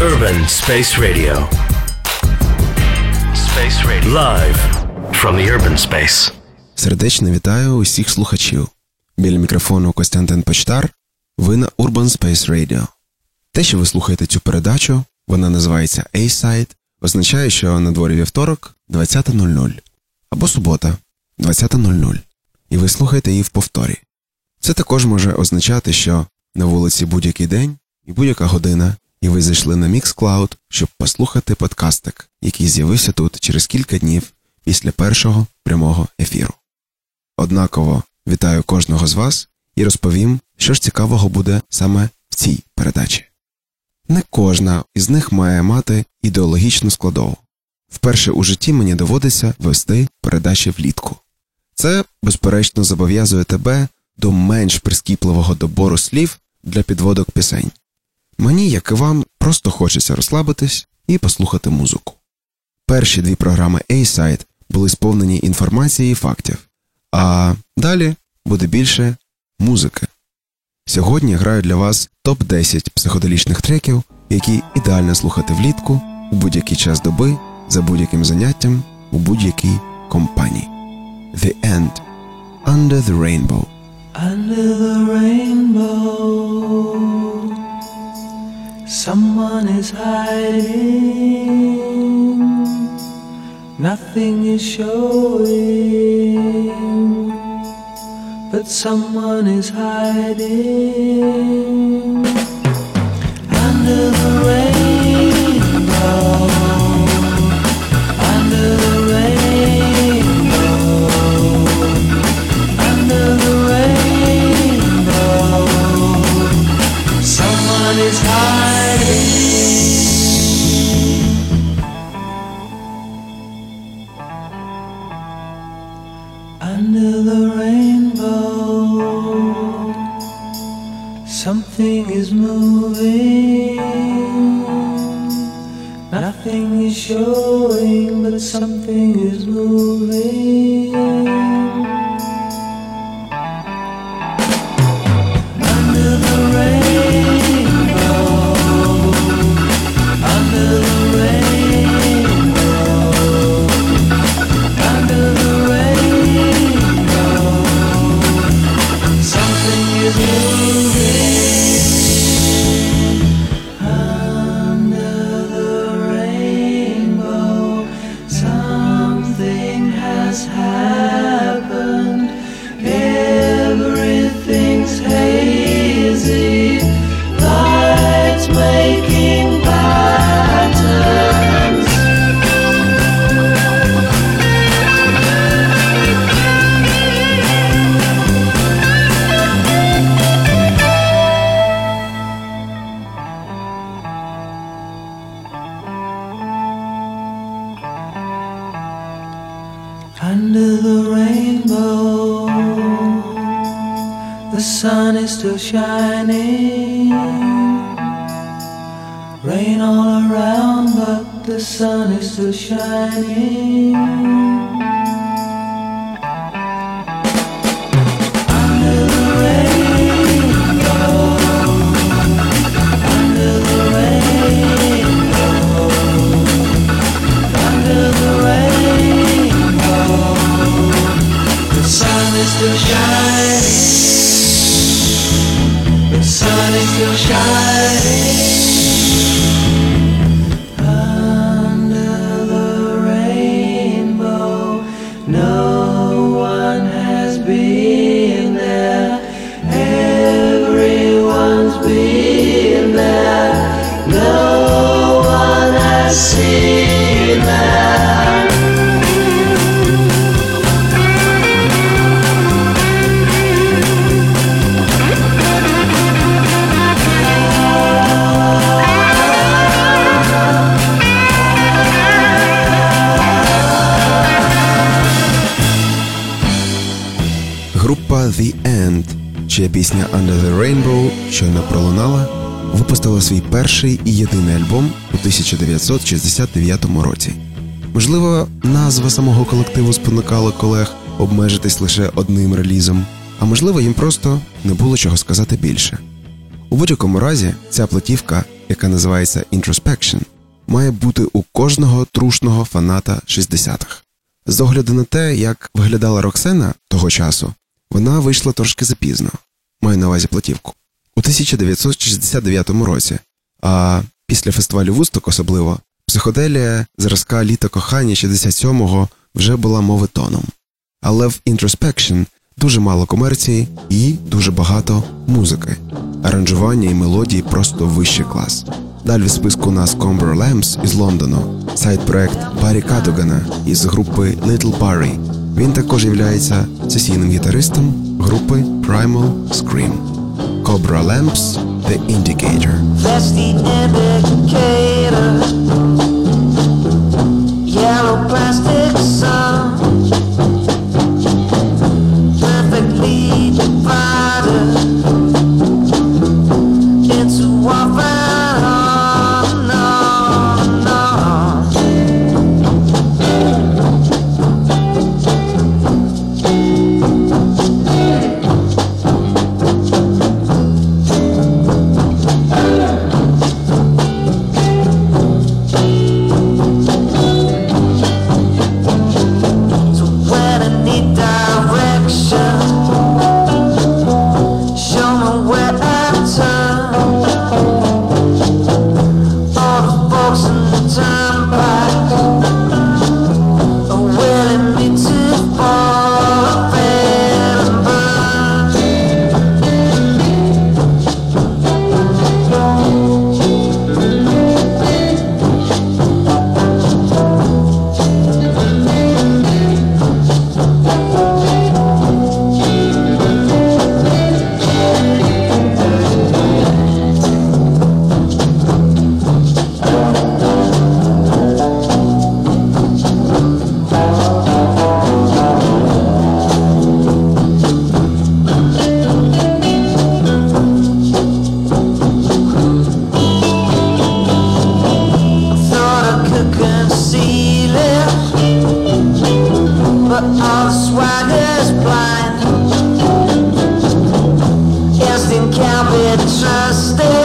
Urban Space Radio. Space Radio. Live from the urban space. Сердечно вітаю усіх слухачів. Біля мікрофону Костянтин Почтар. Ви на Urban Space Radio. Те, що ви слухаєте цю передачу, вона називається A-Side, означає, що на дворі вівторок 20.00 або субота 20.00. І ви слухаєте її в повторі. Це також може означати, що на вулиці будь-який день і будь-яка година, і ви зайшли на Mixcloud, щоб послухати подкастик, який з'явився тут через кілька днів після першого прямого ефіру. Однаково вітаю кожного з вас і розповім, що ж цікавого буде саме в цій передачі. Не кожна із них має мати ідеологічну складову. Вперше у житті мені доводиться вести передачі влітку. Це, безперечно, зобов'язує тебе до менш прискіпливого добору слів для підводок пісень. Мені, як і вам, просто хочеться розслабитись і послухати музику. Перші дві програми A-Side були сповнені інформації і фактів, а далі буде більше музики. Сьогодні граю для вас топ-10 психоделічних треків, які ідеально слухати влітку у будь-який час доби, за будь-яким заняттям, у будь-якій компанії. The End Under the Rainbow Under the rainbow, someone is hiding. Nothing is showing, but someone is hiding. Under the rainbow, чия пісня Under the Rainbow щойно пролунала, випустила свій перший і єдиний альбом у 1969 році. Можливо, назва самого колективу спонукала колег обмежитись лише одним релізом, а можливо, їм просто не було чого сказати більше. У будь-якому разі, ця платівка яка називається Introspection, має бути у кожного трушного фаната 60-х. З огляду на те, як виглядала Роксена того часу, вона вийшла трошки запізно, маю на увазі платівку, у 1969 році, а після фестивалю Вусток особливо, психоделія зразка літа кохання 67-го вже була мовитоном. Але в Introspection дуже мало комерції і дуже багато музики. Аранжування і мелодії просто вищий клас. Далі в списку у нас Comber Lamps із Лондону, сайт-проект Баррі Кадогана із групи Little Barry. Він також є сесійним гітаристом групи Primal Scream. Cobra Lamps The Indicator. That's the indicator. Yellow plastic sun. stay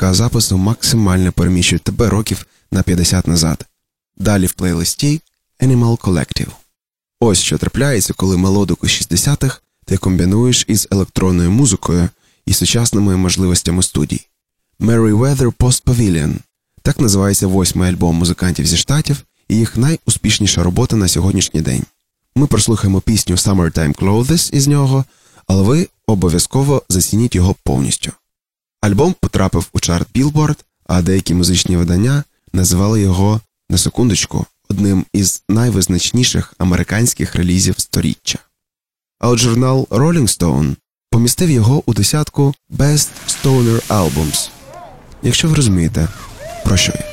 техніка запису максимально переміщують тебе років на 50 назад. Далі в плейлисті Animal Collective. Ось що трапляється, коли мелодику 60-х ти комбінуєш із електронною музикою і сучасними можливостями студій. Merryweather Post Pavilion – так називається восьмий альбом музикантів зі штатів і їх найуспішніша робота на сьогоднішній день. Ми прослухаємо пісню Summertime Clothes із нього, але ви обов'язково зацініть його повністю. Альбом потрапив у чарт Billboard, а деякі музичні видання називали його на секундочку одним із найвизначніших американських релізів сторіччя. А от журнал Rolling Stone помістив його у десятку Best Stoner Albums. Якщо ви розумієте, про що я.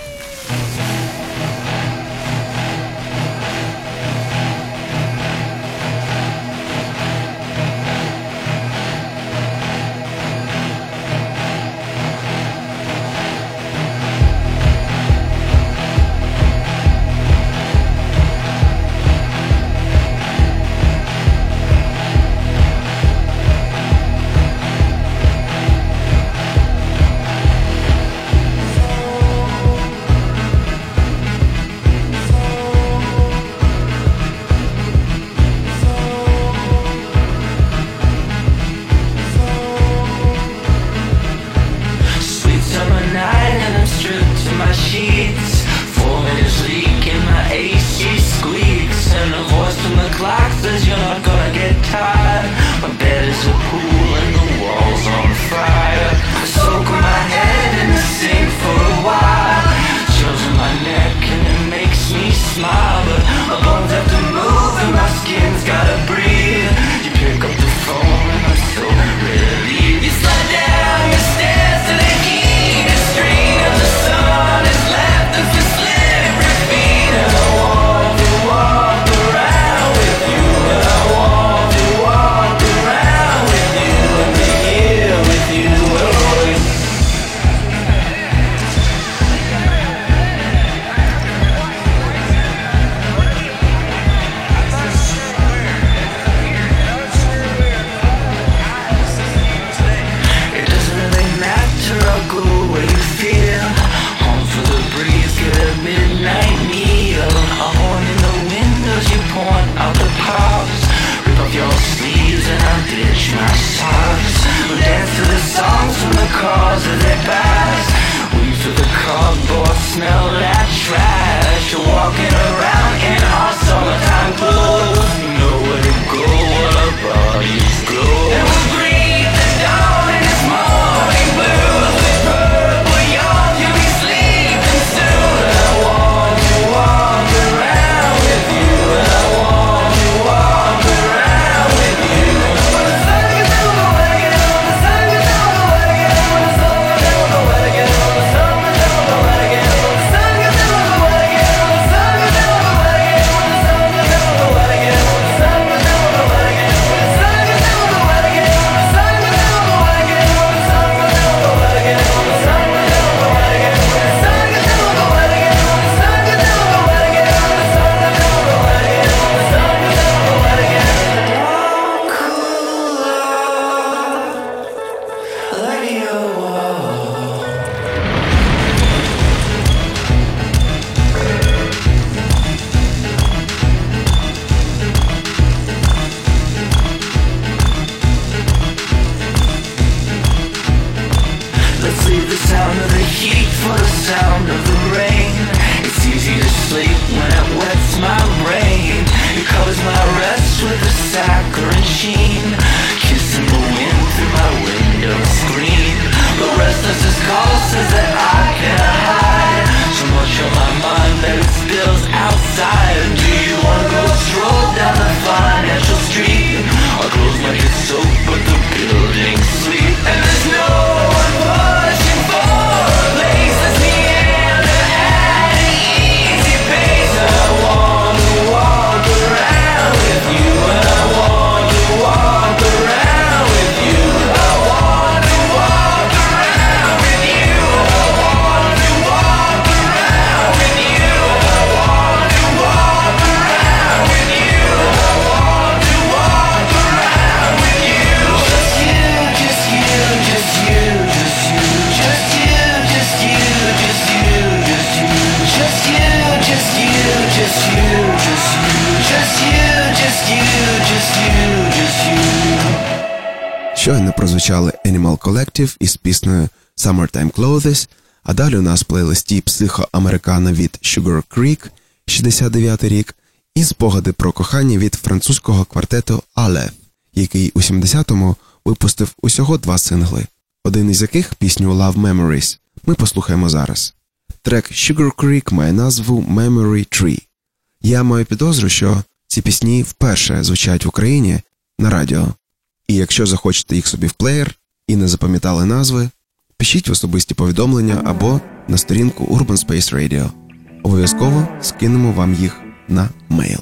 Collective із піснею Summertime Clothes, а далі у нас плейлисті психоамерикана від Sugar Creek, 69 рік, і спогади про кохання від французького квартету Aleph, який у 70-му випустив усього два сингли, один із яких пісню Love Memories ми послухаємо зараз. Трек Sugar Creek має назву Memory Tree. Я маю підозру, що ці пісні вперше звучать в Україні на радіо. І якщо захочете їх собі в плеєр і не запам'ятали назви, пишіть в особисті повідомлення або на сторінку Urban Space Radio. Обов'язково скинемо вам їх на мейл.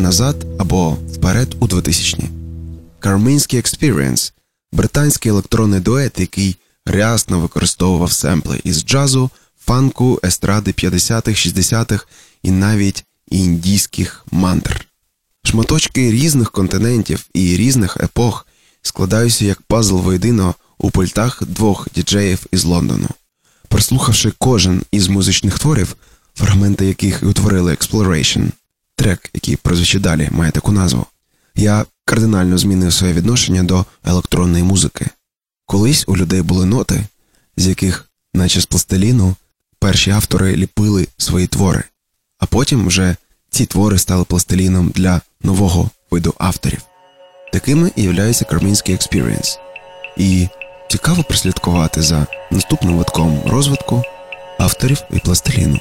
Назад або вперед у 2000-ні. Carminski Experience – британський електронний дует, який рясно використовував семпли із джазу, фанку, естради 50-х, 60-х і навіть індійських мантр. Шматочки різних континентів і різних епох складаються як пазл воєдино у пультах двох діджеїв із Лондону. Прослухавши кожен із музичних творів, фрагменти яких утворили Exploration, трек, який прозвучить далі, має таку назву, я кардинально змінив своє відношення до електронної музики. Колись у людей були ноти, з яких, наче з пластиліну, перші автори ліпили свої твори, а потім вже ці твори стали пластиліном для нового виду авторів. Такими і являється Кармінський Experience. І цікаво прослідкувати за наступним витком розвитку авторів і пластиліну.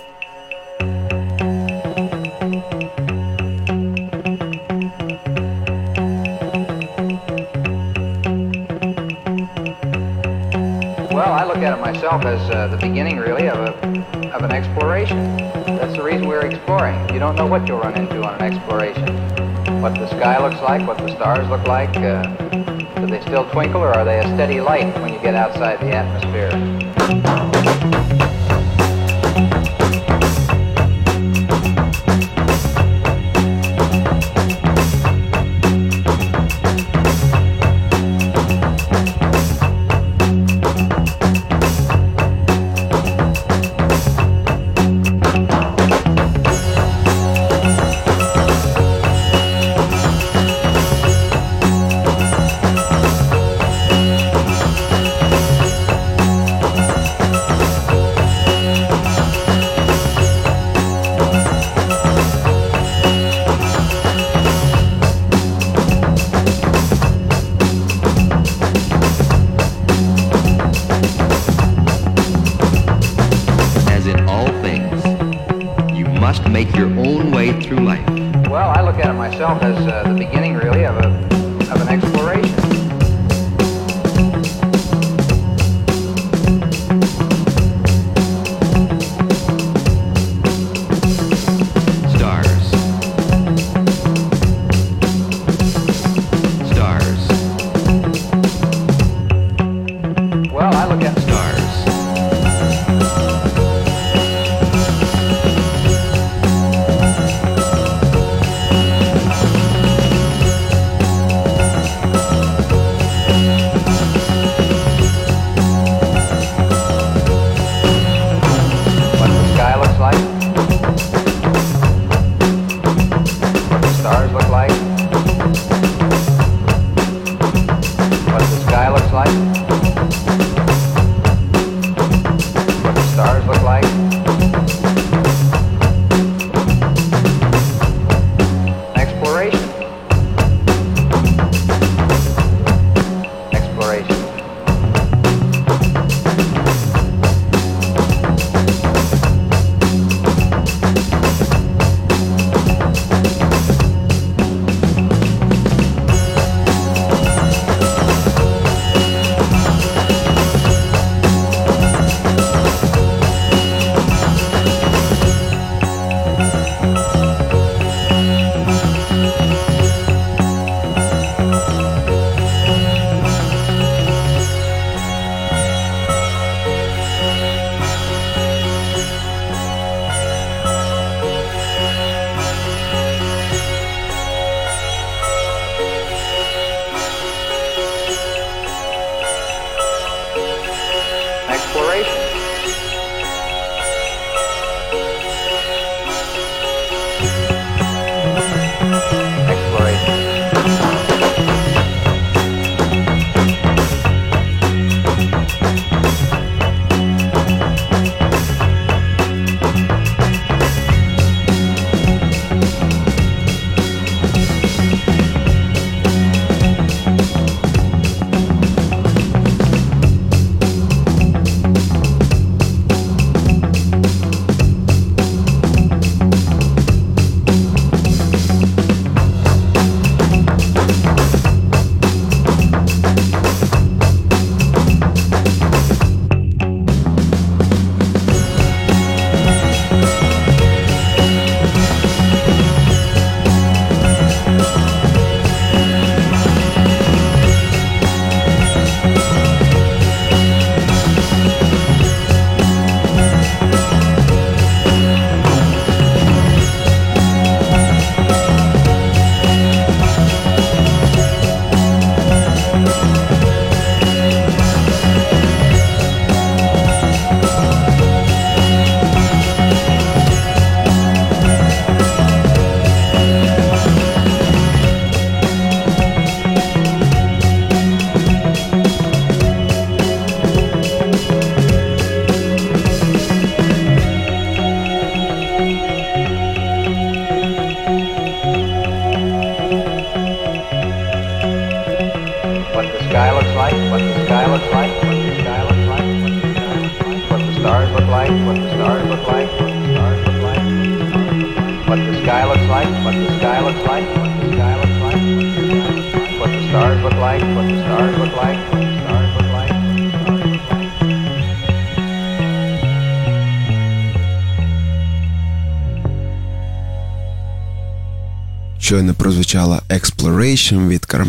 I look at it myself as uh, the beginning, really, of, a, of an exploration. That's the reason we're exploring. You don't know what you'll run into on an exploration. What the sky looks like, what the stars look like. Uh, do they still twinkle, or are they a steady light when you get outside the atmosphere?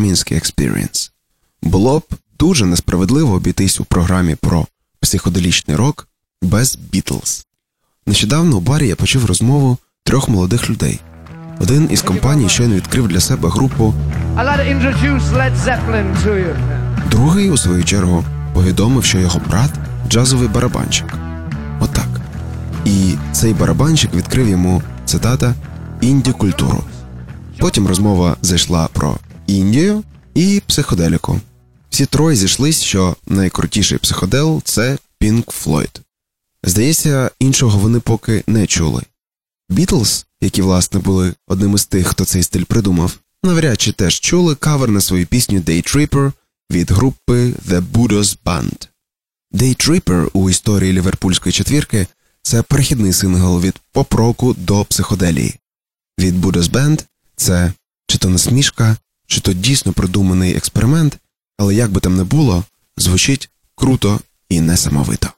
Кармінський Experience. Було б дуже несправедливо обійтись у програмі про психоделічний рок без Бітлз. Нещодавно у барі я почув розмову трьох молодих людей. Один із компаній щойно відкрив для себе групу, другий, у свою чергу, повідомив, що його брат джазовий барабанщик. Отак. І цей барабанщик відкрив йому цитата інді культуру. Потім розмова зайшла про Індію і психоделіку. Всі троє зійшлись, що найкрутіший психодел це Pink Floyd. Здається, іншого вони поки не чули. Бітлз, які власне були одним із тих, хто цей стиль придумав, навряд чи теж чули кавер на свою пісню Day Tripper від групи The Buddha's Band. Day Tripper у історії ліверпульської четвірки це перехідний сингл від поп-року до психоделії. Від Buddha's Band це чи то насмішка, чи то дійсно продуманий експеримент, але як би там не було, звучить круто і несамовито.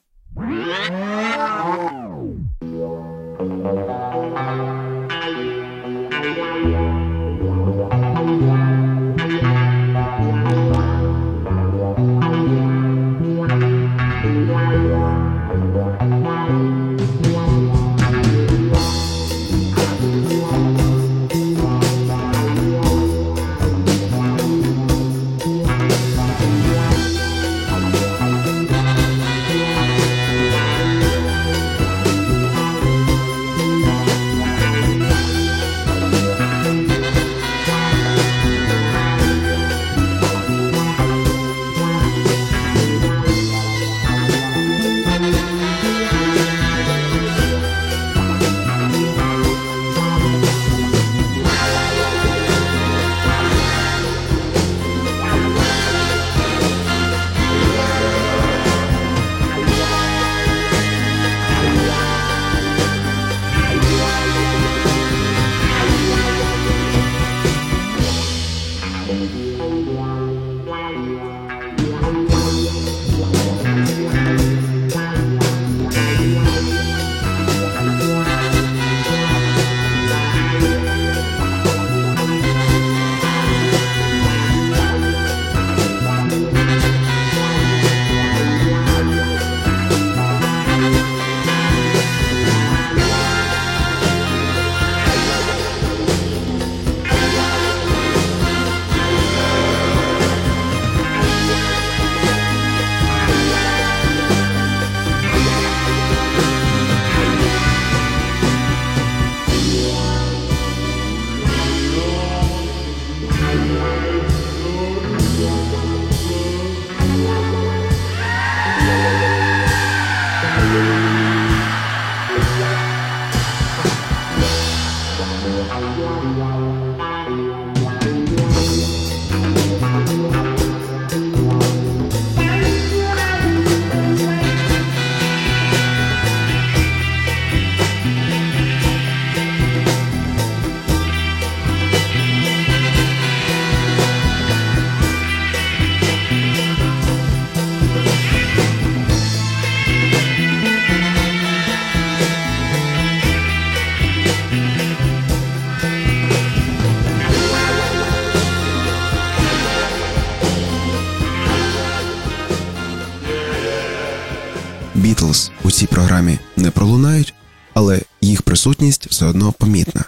Присутність все одно помітна.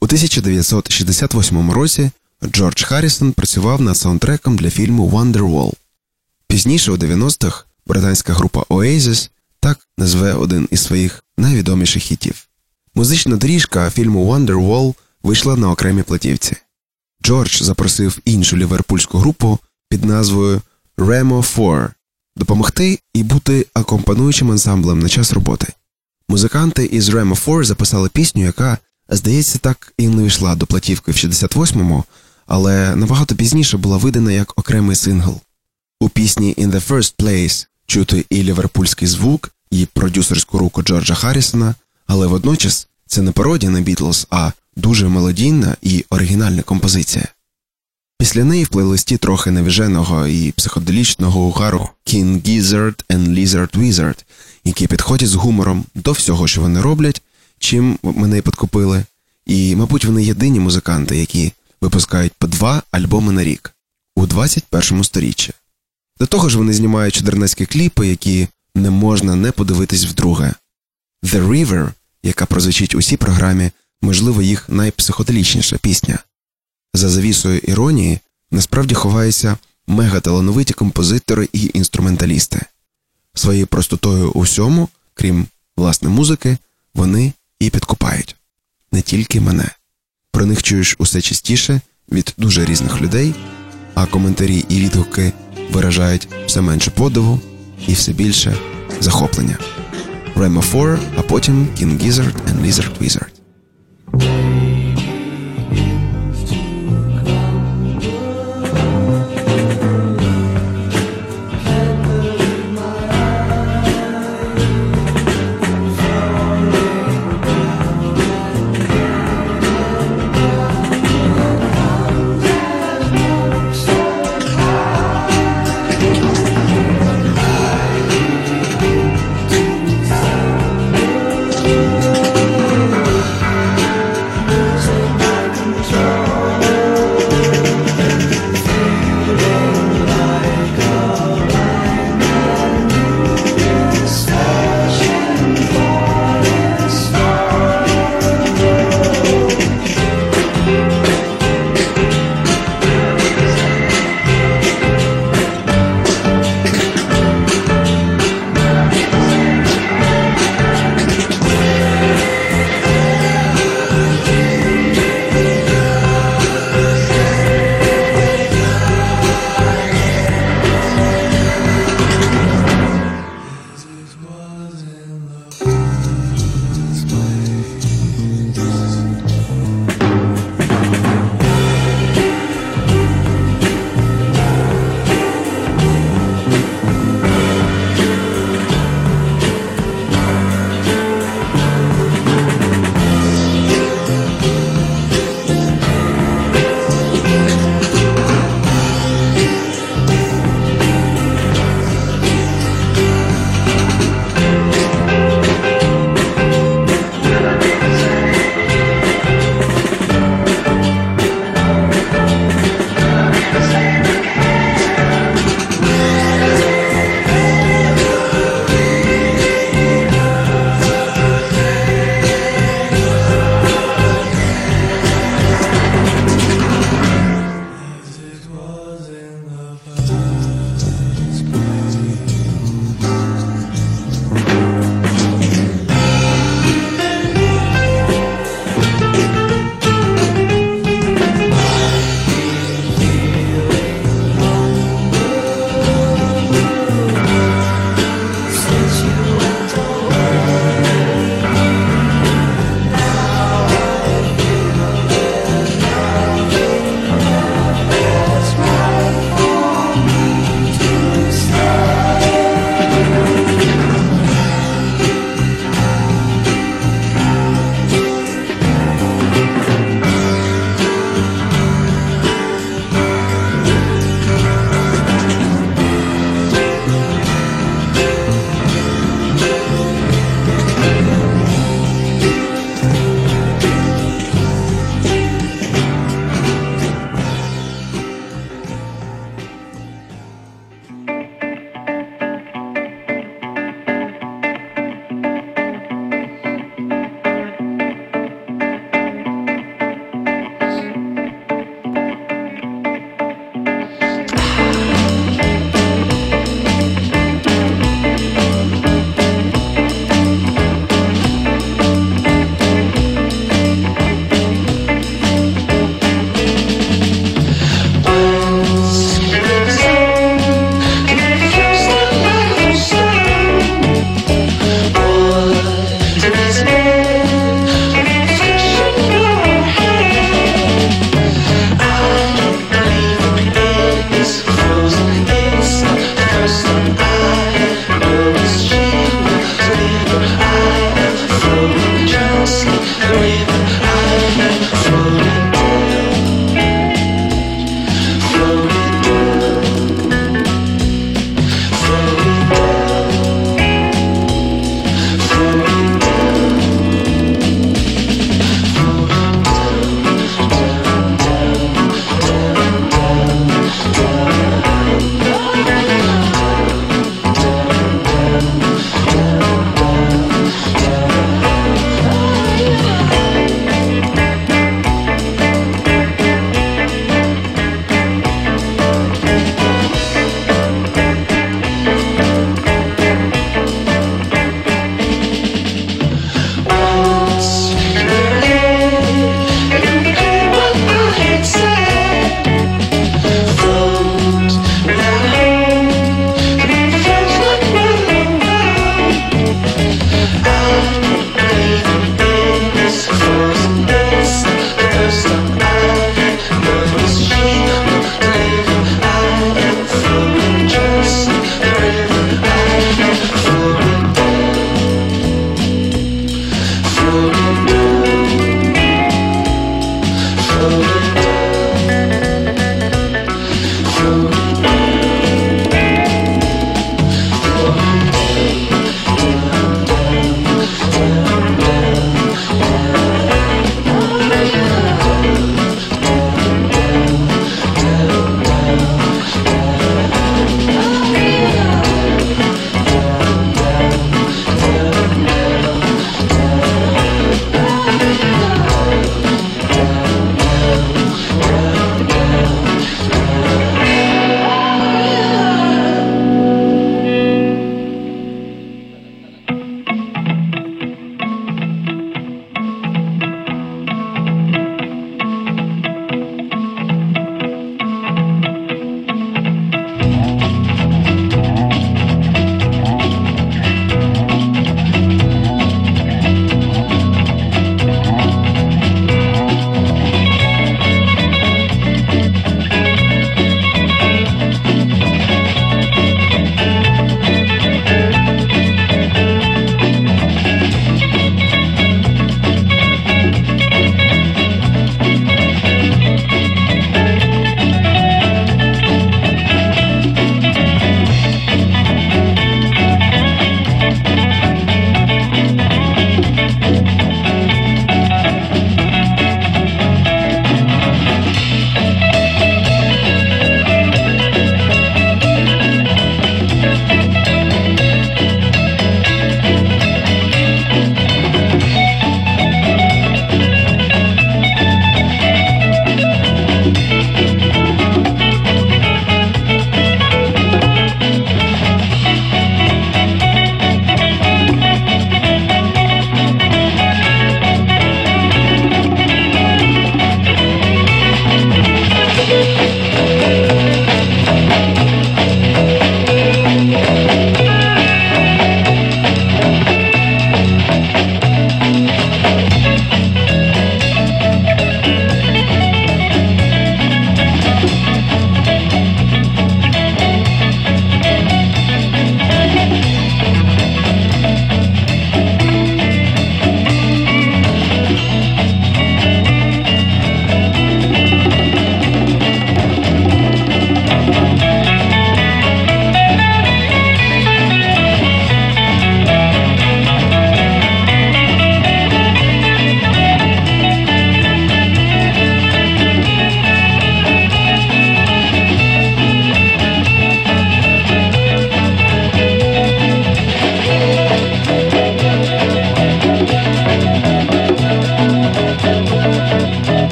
У 1968 році Джордж Харрісон працював над саундтреком для фільму Wonderwall. Пізніше, у 90-х, британська група Oasis так назве один із своїх найвідоміших хітів. Музична доріжка фільму Wonderwall вийшла на окремій платівці. Джордж запросив іншу ліверпульську групу під назвою Remo 4 допомогти і бути акомпануючим ансамблем на час роботи. Музиканти із Remo 4 записали пісню, яка, здається, так і не йшла до платівки в 68-му, але набагато пізніше була видана як окремий сингл. У пісні «In the First Place» чути і ліверпульський звук, і продюсерську руку Джорджа Харрісона, але водночас це не пародія на Бітлз, а дуже мелодійна і оригінальна композиція. Після неї в плейлисті трохи невіженого і психоделічного угару King Gizzard and Lizard Wizard, які підходять з гумором до всього, що вони роблять, чим мене підкупили. І, мабуть, вони єдині музиканти, які випускають по два альбоми на рік у 21 сторіччі. До того ж, вони знімають чудернацькі кліпи, які не можна не подивитись вдруге. The River, яка прозвучить у цій програмі, можливо, їх найпсиходелічніша пісня. За завісою іронії насправді ховаються мегаталановиті композитори і інструменталісти. Своєю простотою у всьому, крім власне музики, вони і підкупають не тільки мене. Про них чуєш усе частіше від дуже різних людей, а коментарі і відгуки виражають все менше подиву і все більше захоплення. Rema 4, а потім King Gizzard and Lizard Wizard.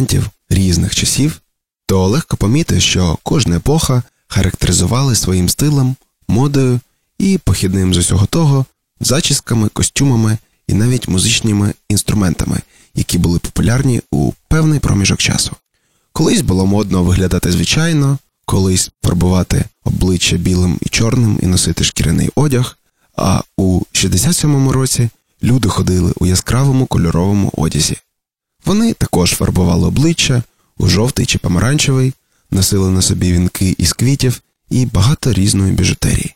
Музикантів різних часів, то легко помітиш, що кожна епоха характеризували своїм стилем, модою і похідним з усього того, зачісками, костюмами і навіть музичними інструментами, які були популярні у певний проміжок часу. Колись було модно виглядати звичайно, колись фарбувати обличчя білим і чорним і носити шкіряний одяг. А у 67-му році люди ходили у яскравому кольоровому одязі. Вони також фарбували обличчя у жовтий чи помаранчевий, носили на собі вінки із квітів і багато різної біжутерії.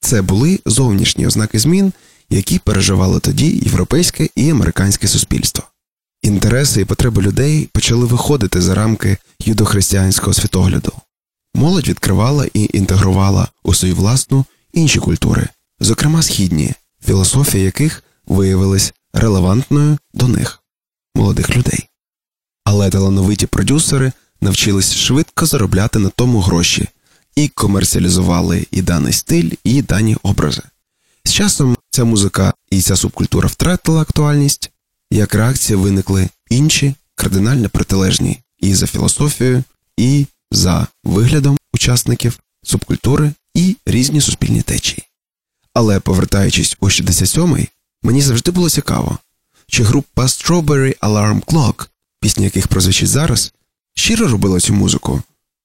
Це були зовнішні ознаки змін, які переживало тоді європейське і американське суспільство. Інтереси і потреби людей почали виходити за рамки юдохристиянського світогляду. Молодь відкривала і інтегрувала у свою власну інші культури, зокрема східні, філософія яких виявилась релевантною до них, молодих людей. Але талановиті продюсери навчились швидко заробляти на тому гроші і комерціалізували і даний стиль, і дані образи. З часом ця музика і ця субкультура втратила актуальність, як реакція виникли інші кардинально протилежні і за філософією, і за виглядом учасників субкультури і різні суспільні течії. Але повертаючись у 67-й, мені завжди було цікаво, чи група Strawberry Alarm Clock, пісні яких прозвучить зараз, щиро робила цю музику,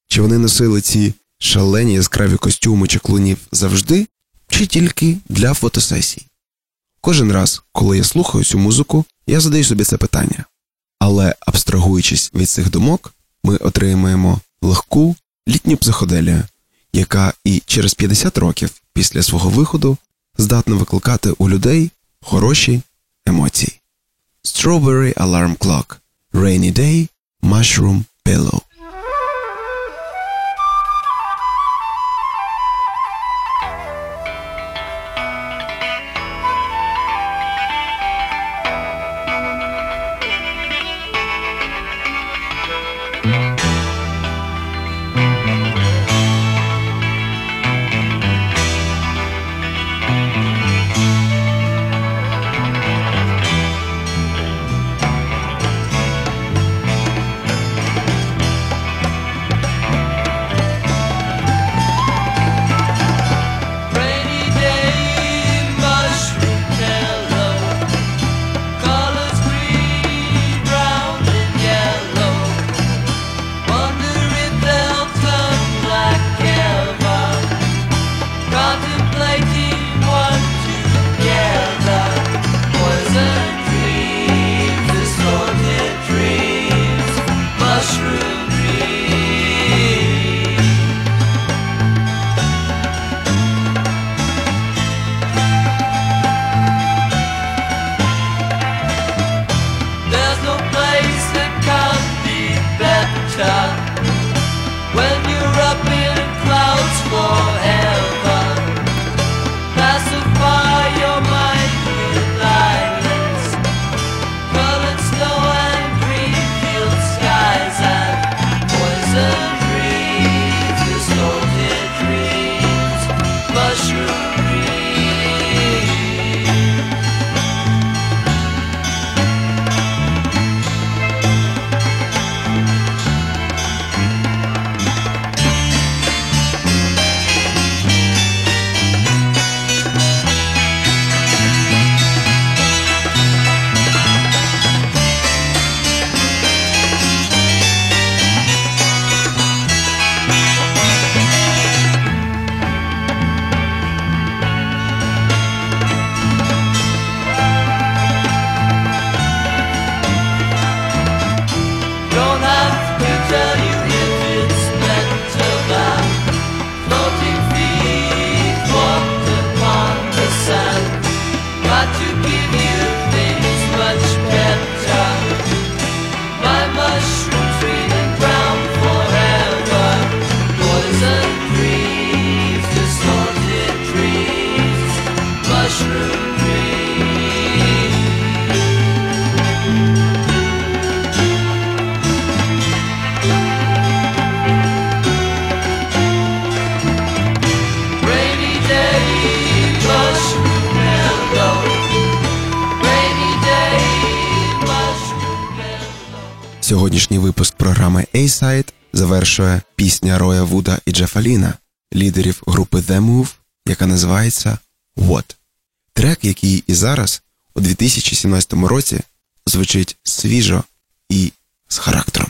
чи вони носили ці шалені яскраві костюми чаклунів завжди, чи тільки для фотосесій. Кожен раз, коли я слухаю цю музику, я задаю собі це питання. Але абстрагуючись від цих думок, ми отримаємо легку літню психоделію, яка і через 50 років після свого виходу здатна викликати у людей хороші емоції. Strawberry Alarm Clock. Rainy Day Mushroom Pillow A-Side завершує пісня Роя Вуда і Джефа Ліна, лідерів групи The Move, яка називається What. Трек, який і зараз, у 2017 році, звучить свіжо і з характером.